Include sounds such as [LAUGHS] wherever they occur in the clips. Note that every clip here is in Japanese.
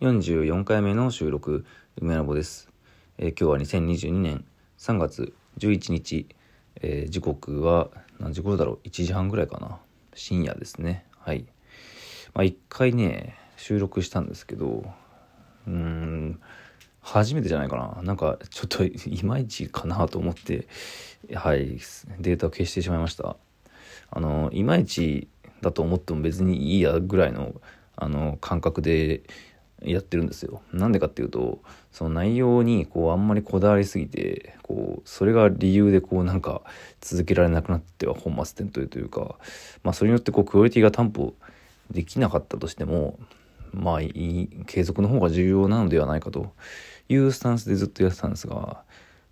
44回目の収録、梅ラボです。えー、今日は2022年3月11日、えー、時刻は何時頃だろう ?1 時半ぐらいかな。深夜ですね。はい。まあ一回ね、収録したんですけど、うん、初めてじゃないかな。なんかちょっと [LAUGHS] いまいちかなと思って、はい、データを消してしまいました。あの、いまいちだと思っても別にいいやぐらいのあの感覚でやってるんですよ。なんでかっていうとその内容にこうあんまりこだわりすぎてこうそれが理由でこうなんか続けられなくなっては本末転倒というか、まあ、それによってこうクオリティが担保できなかったとしてもまあいい継続の方が重要なのではないかというスタンスでずっとやってたんですが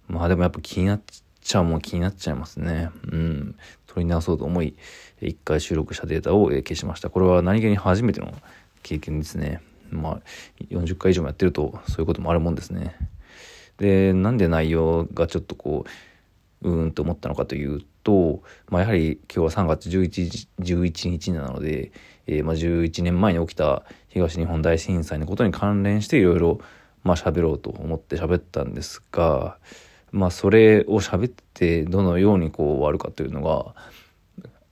まあでもやっぱ気になっちゃうもん気になっちゃいますね。うん。取り直そうと思い一回収録したデータを消しました。これは何気に初めての経験ですね。まあ、40回以上もやってるとそういうこともあるもんですね。で、なんで内容がちょっとこう、うーんと思ったのかというと、まあ、やはり今日は3月 11, 11日なので、えー、まあ11年前に起きた東日本大震災のことに関連していろいろまあ喋ろうと思って喋ったんですが、まあそれを喋ってどのようにこう終わるかというのが、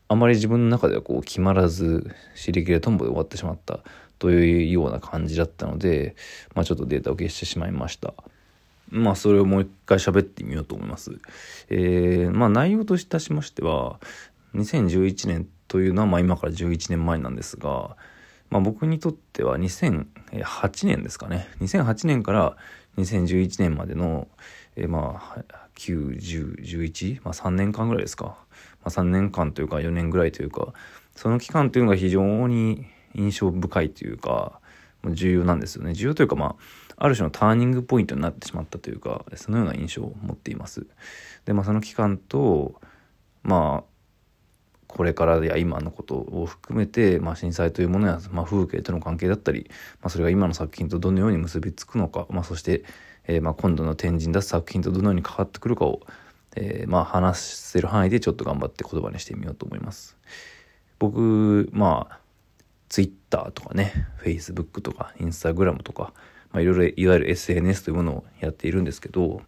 あまり自分の中ではこう決まらず、尻切れトンボで終わってしまったというような感じだったので、まあ、ちょっとデータを消してしまいました。まあそれをもう一回喋ってみようと思います。えー、まあ内容といたしましては、2011年というのはまあ今から11年前なんですが、まあ僕にとっては2008年ですかね。2008年から2011年までの、えー、まあ9、10、11、まあ3年間ぐらいですか。まあ3年間というか4年ぐらいというか、その期間というのが非常に印象深いというか、重要なんですよね。重要というか、まあ、ある種のターニングポイントになってしまったというか、そのような印象を持っています。で、まあ、その期間と、まあ、これからや今のことを含めて、まあ、震災というものや、まあ、風景との関係だったり、まあ、それが今の作品とどのように結びつくのか、まあ、そして、えー、まあ今度の展示に出す作品とどのように関わってくるかを、えー、まあ話せる範囲でちょっと頑張って言葉にしてみようと思います。僕、まあ、Twitter とかね、Facebook とか Instagram とか、まあ、いろいろいわゆる SNS というものをやっているんですけど、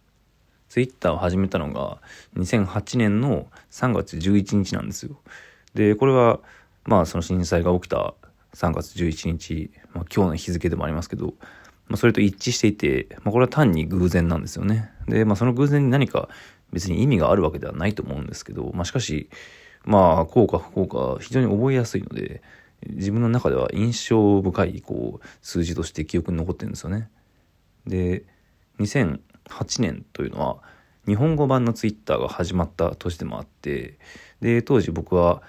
Twitter を始めたのが2008年の3月11日なんですよ。で、これは、まあその震災が起きた3月11日、まあ今日の日付でもありますけど、まあそれと一致していて、まあこれは単に偶然なんですよね。で、まあその偶然に何か別に意味があるわけではないと思うんですけど、まあしかし、まあ効果不効果非常に覚えやすいので、自分の中では印象深いこう数字として記憶に残ってるんですよね。で2008年というのは日本語版のツイッターが始まった年でもあってで当時僕は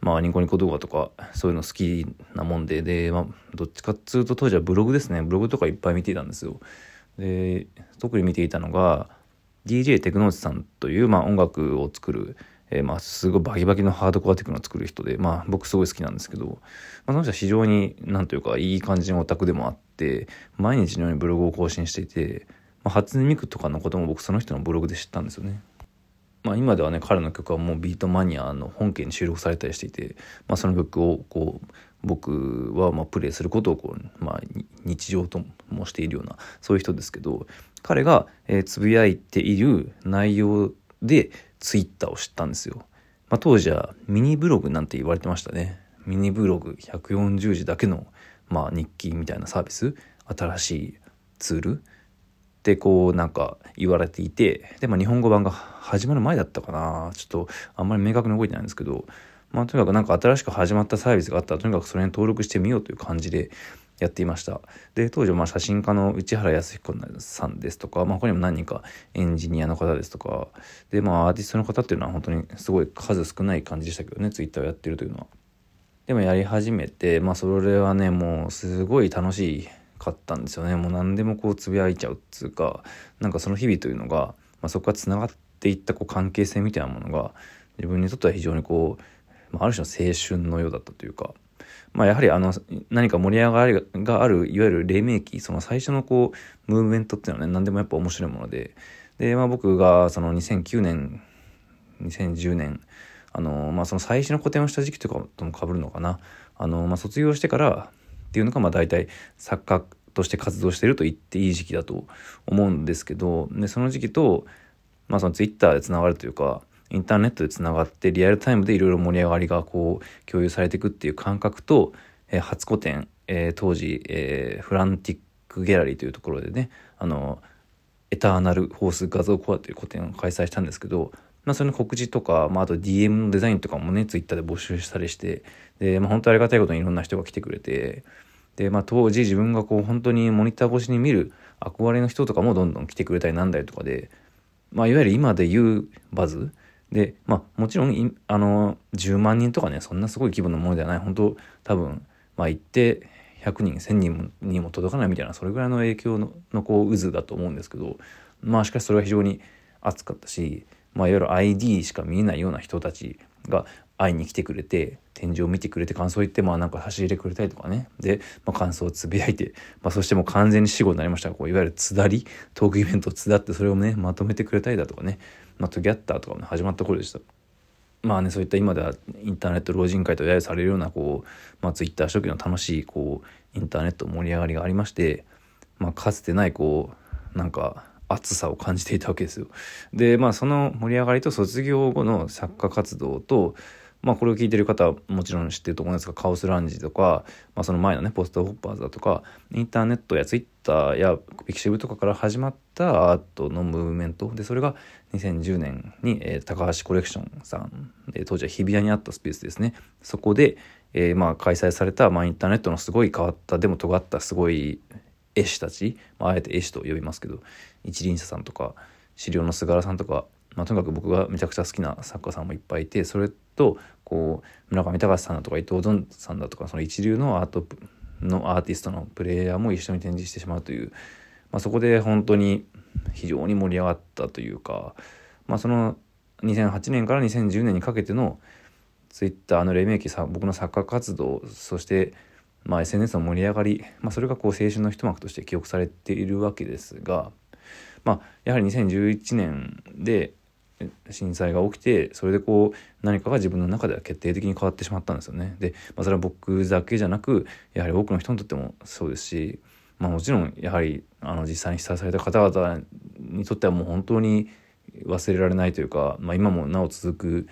まあニコニコ動画とかそういうの好きなもんでで、まあ、どっちかっつうと当時はブログですねブログとかいっぱい見ていたんですよ。で特に見ていたのが DJ テクノーチさんという、まあ、音楽を作るえー、まあ、すごいバキバキのハードコアテクノを作る人で、まあ、僕すごい好きなんですけど、まあ、その人は非常に、なんというか、いい感じのオタクでもあって、毎日のようにブログを更新していて、まあ、初音ミクとかのことも僕その人のブログで知ったんですよね。まあ、今ではね、彼の曲はもうビートマニアの本家に収録されたりしていて、まあ、その曲をこう、僕はまあプレイすることをこう、まあ、日常ともしているようなそういう人ですけど彼が、つぶやいている内容でツイッターを知ったんですよ。まあ、当時はミニブログなんて言われてましたね。ミニブログ140字だけの、まあ、日記みたいなサービス、新しいツールってこうなんか言われていて、で、まあ、日本語版が始まる前だったかな。ちょっとあんまり明確に覚えてないんですけど、まあ、とにかくなんか新しく始まったサービスがあったら、とにかくそれに登録してみようという感じで、やっていました。で、当時まあ写真家の内原康彦さんですとか、まあ、他にも何人かエンジニアの方ですとか、で、まあアーティストの方っていうのは本当にすごい数少ない感じでしたけどね、ツイッターをやってるというのは。でもやり始めて、まあそれはね、もうすごい楽しかったんですよね。もう何でもこうつぶやいちゃうっつうか、なんかその日々というのが、まあ、そこから繋がっていったこう関係性みたいなものが、自分にとっては非常にこう、まあ、ある種の青春のようだったというか、まあ、やはりあの何か盛り上がりがあるいわゆる黎明期その最初のこうムーブメントっていうのはね何でもやっぱ面白いもので。で、まあ、僕がその2009年2010年あの、まあ、その最初の個展をした時期とかともかぶるのかな。あの、まあ、卒業してからっていうのがまあ大体作家として活動してると言っていい時期だと思うんですけどでその時期と、まあ、そのツイッターでつながるというかインターネットでつながってリアルタイムでいろいろ盛り上がりがこう共有されていくっていう感覚と、えー、初個展、えー、当時、えー、フランティックギャラリーというところでねあのエターナルホース画像コアという個展を開催したんですけど、まあ、その告知とか、まあ、あと DM のデザインとかもねツイッターで募集したりしてで、まあ、本当ありがたいことにいろんな人が来てくれてで、まあ、当時自分がこう本当にモニター越しに見る憧れの人とかもどんどん来てくれたりなんだりとかで、まあ、いわゆる今で言うバズで、まあ、もちろんあの10万人とかねそんなすごい規模のものではない。本当多分まあ言って100人1,000人にも届かないみたいなそれぐらいの影響ののこう渦だと思うんですけどまあしかしそれは非常に熱かったし、まあ、いわゆる ID しか見えないような人たちが会いに来てくれて展示を見てくれて感想を言ってまあなんか差し入れくれたりとかね。で、まあ、感想をつぶやいて、まあ、そしてもう完全に死後になりました。こういわゆるつだりトークイベントをつだってそれをねまとめてくれたりだとかね、まあ、トギャッターとかも、ね、始まった頃でした。まあねそういった今ではインターネット老人会と揶揄されるようなこう、まあ、ツイッター初期の楽しいこうインターネット盛り上がりがありまして、まあ、かつてないこうなんか熱さを感じていたわけですよ。でまあその盛り上がりと卒業後の作家活動とまあこれを聞いてる方はもちろん知ってると思うんですがカオスランジとか、まあ、その前のねポストホッパーズだとかインターネットやツイッターやピクシブとかから始まったアートのムーブメント。でそれが2010年に、えー、高橋コレクションさんで当時は日比谷にあったスペースですね。そこで、えー、まあ開催された、まあ、インターネットのすごい変わったでも尖ったすごい絵師たち、まあ、あえて絵師と呼びますけど一輪車さんとか資料の菅原さんとかまあ、とにかく僕がめちゃくちゃ好きな作家さんもいっぱいいてそれとこう村上隆さんだとか伊藤潤さんだとかその一流のアートのアーティストのプレイヤーも一緒に展示してしまうという、まあ、そこで本当に非常に盛り上がったというか、まあ、その2008年から2010年にかけてのツイッターの黎明期さ僕の作家活動そしてまあ SNS の盛り上がり、まあ、それがこう青春の一幕として記憶されているわけですが、まあ、やはり2011年で震災が起きてそれでこう何かが自分の中では決定的に変わってしまったんですよね。で、まあ、それは僕だけじゃなくやはり多くの人にとってもそうですし、まあ、もちろんやはりあの実際に被災された方々にとってはもう本当に忘れられないというか、まあ、今もなお続く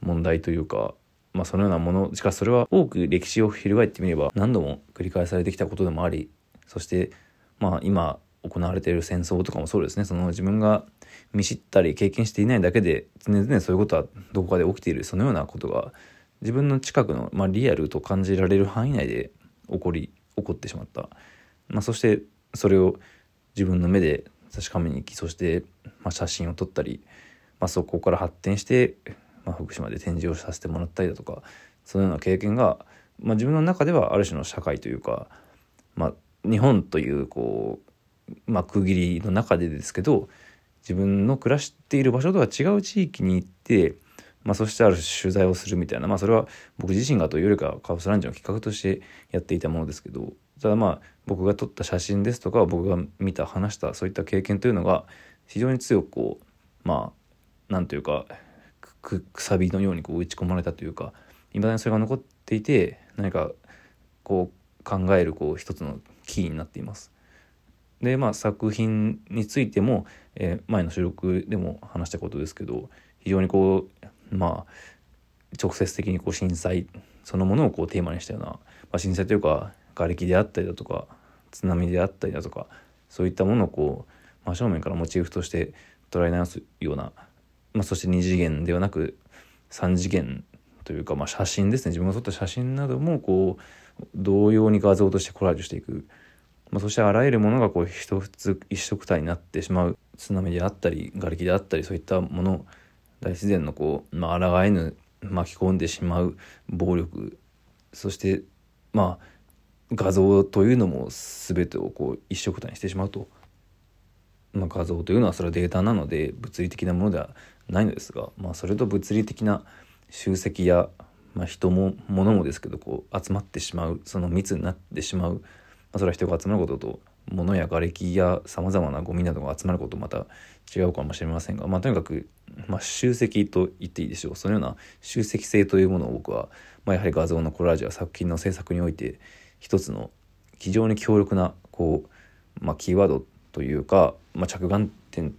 問題というか、まあ、そのようなものしかしそれは多く歴史を翻ってみれば何度も繰り返されてきたことでもありそしてまあ今行われている戦争とかもそうですね。その自分が見知ったり経験していないだけで常々そういうことはどこかで起きているそのようなことが自分の近くの、まあ、リアルと感じられる範囲内で起こり起こってしまった、まあ、そしてそれを自分の目で確かめに行きそして、まあ、写真を撮ったり、まあ、そこから発展して、まあ、福島で展示をさせてもらったりだとかそのような経験が、まあ、自分の中ではある種の社会というか、まあ、日本というこう、まあ、区切りの中でですけど自分の暮らしている場所とは違う地域に行って、まあ、そしてある取材をするみたいな、まあ、それは僕自身がというよりかカオスランジの企画としてやっていたものですけどただまあ僕が撮った写真ですとか僕が見た話したそういった経験というのが非常に強くこうまあなんというかくくさびのようにこう打ち込まれたというかいまだにそれが残っていて何かこう考えるこう一つのキーになっています。でまあ作品についても、えー、前の収録でも話したことですけど非常にこうまあ直接的にこう震災そのものをこうテーマにしたような、まあ、震災というか瓦礫であったりだとか津波であったりだとかそういったものをこう真正面からモチーフとして捉え直すような、まあ、そして2次元ではなく3次元というか、まあ、写真ですね自分が撮った写真などもこう同様に画像としてコラージュしていく。まあ、そしてあらゆるものがこう一つ一色体になってしまう。津波であったり瓦礫であったりそういったもの大自然のこう、まあ抗えぬ巻き込んでしまう。暴力。そしてまあ画像というのも全てをこう一色体にしてしまうと、まあ、画像というのはそれはデータなので物理的なものではないのですが、まあ、それと物理的な集積や、まあ、人も物もですけどこう集まってしまう。その密になってしまう。あ、それは人が集まることと物や瓦礫やさまざまなゴミなどが集まることまた違うかもしれませんが、まあ、とにかく、まあ、集積と言っていいでしょう。そのような集積性というものを僕は、まあ、やはり画像のコラージュや作品の制作において一つの非常に強力なこう、まあ、キーワードというか、まあ、着眼点、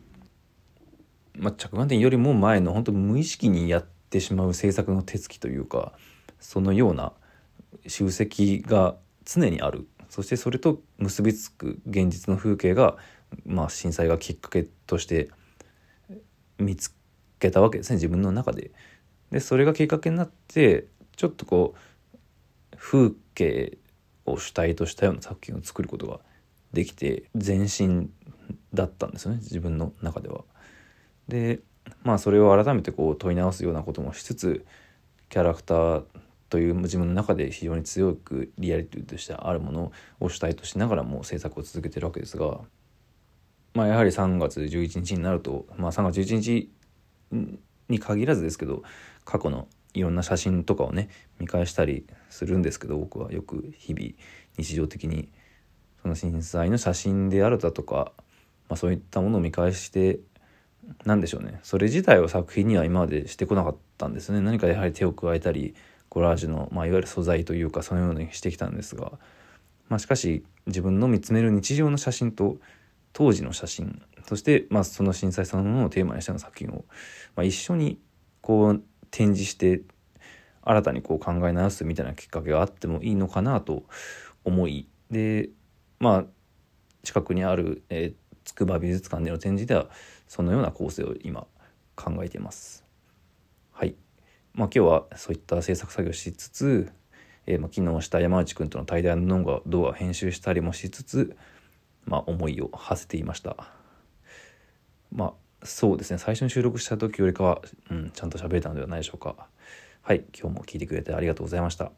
まあ、着眼点よりも前の本当無意識にやってしまう制作の手つきというかそのような集積が常にある。そしてそれと結びつく現実の風景が、まあ、震災がきっかけとして見つけたわけですね自分の中で。でそれがきっかけになってちょっとこう風景を主体としたような作品を作ることができて前進だったんですよね自分の中では。でまあそれを改めてこう問い直すようなこともしつつキャラクターという自分の中で非常に強くリアリティとしてあるものを主体としながらも制作を続けてるわけですが、まあ、やはり3月11日になると、まあ、3月11日に限らずですけど過去のいろんな写真とかをね見返したりするんですけど僕はよく日々日常的にその震災の写真であるだとか、まあ、そういったものを見返して何でしょうね。それ自体を作品には今までしてこなかったんですね。何かやはり手を加えたりコラージュの、まあ、いわゆる素材というかそのようにしてきたんですが、まあ、しかし自分の見つめる日常の写真と当時の写真そして、まあ、その震災そのものをテーマにしたの作品を、まあ、一緒にこう展示して新たにこう考え直すみたいなきっかけがあってもいいのかなと思いでまあ近くにある、えー、筑波美術館での展示ではそのような構成を今考えています。はいまあ、今日はそういった制作作業しつつ、えー、まあ昨日した山内くんとの対談の動画を編集したりもしつつ、まあ、思いを馳せていました。まあそうですね最初に収録した時よりかは、うん、ちゃんと喋れたのではないでしょうか。はい今日も聞いてくれてありがとうございました。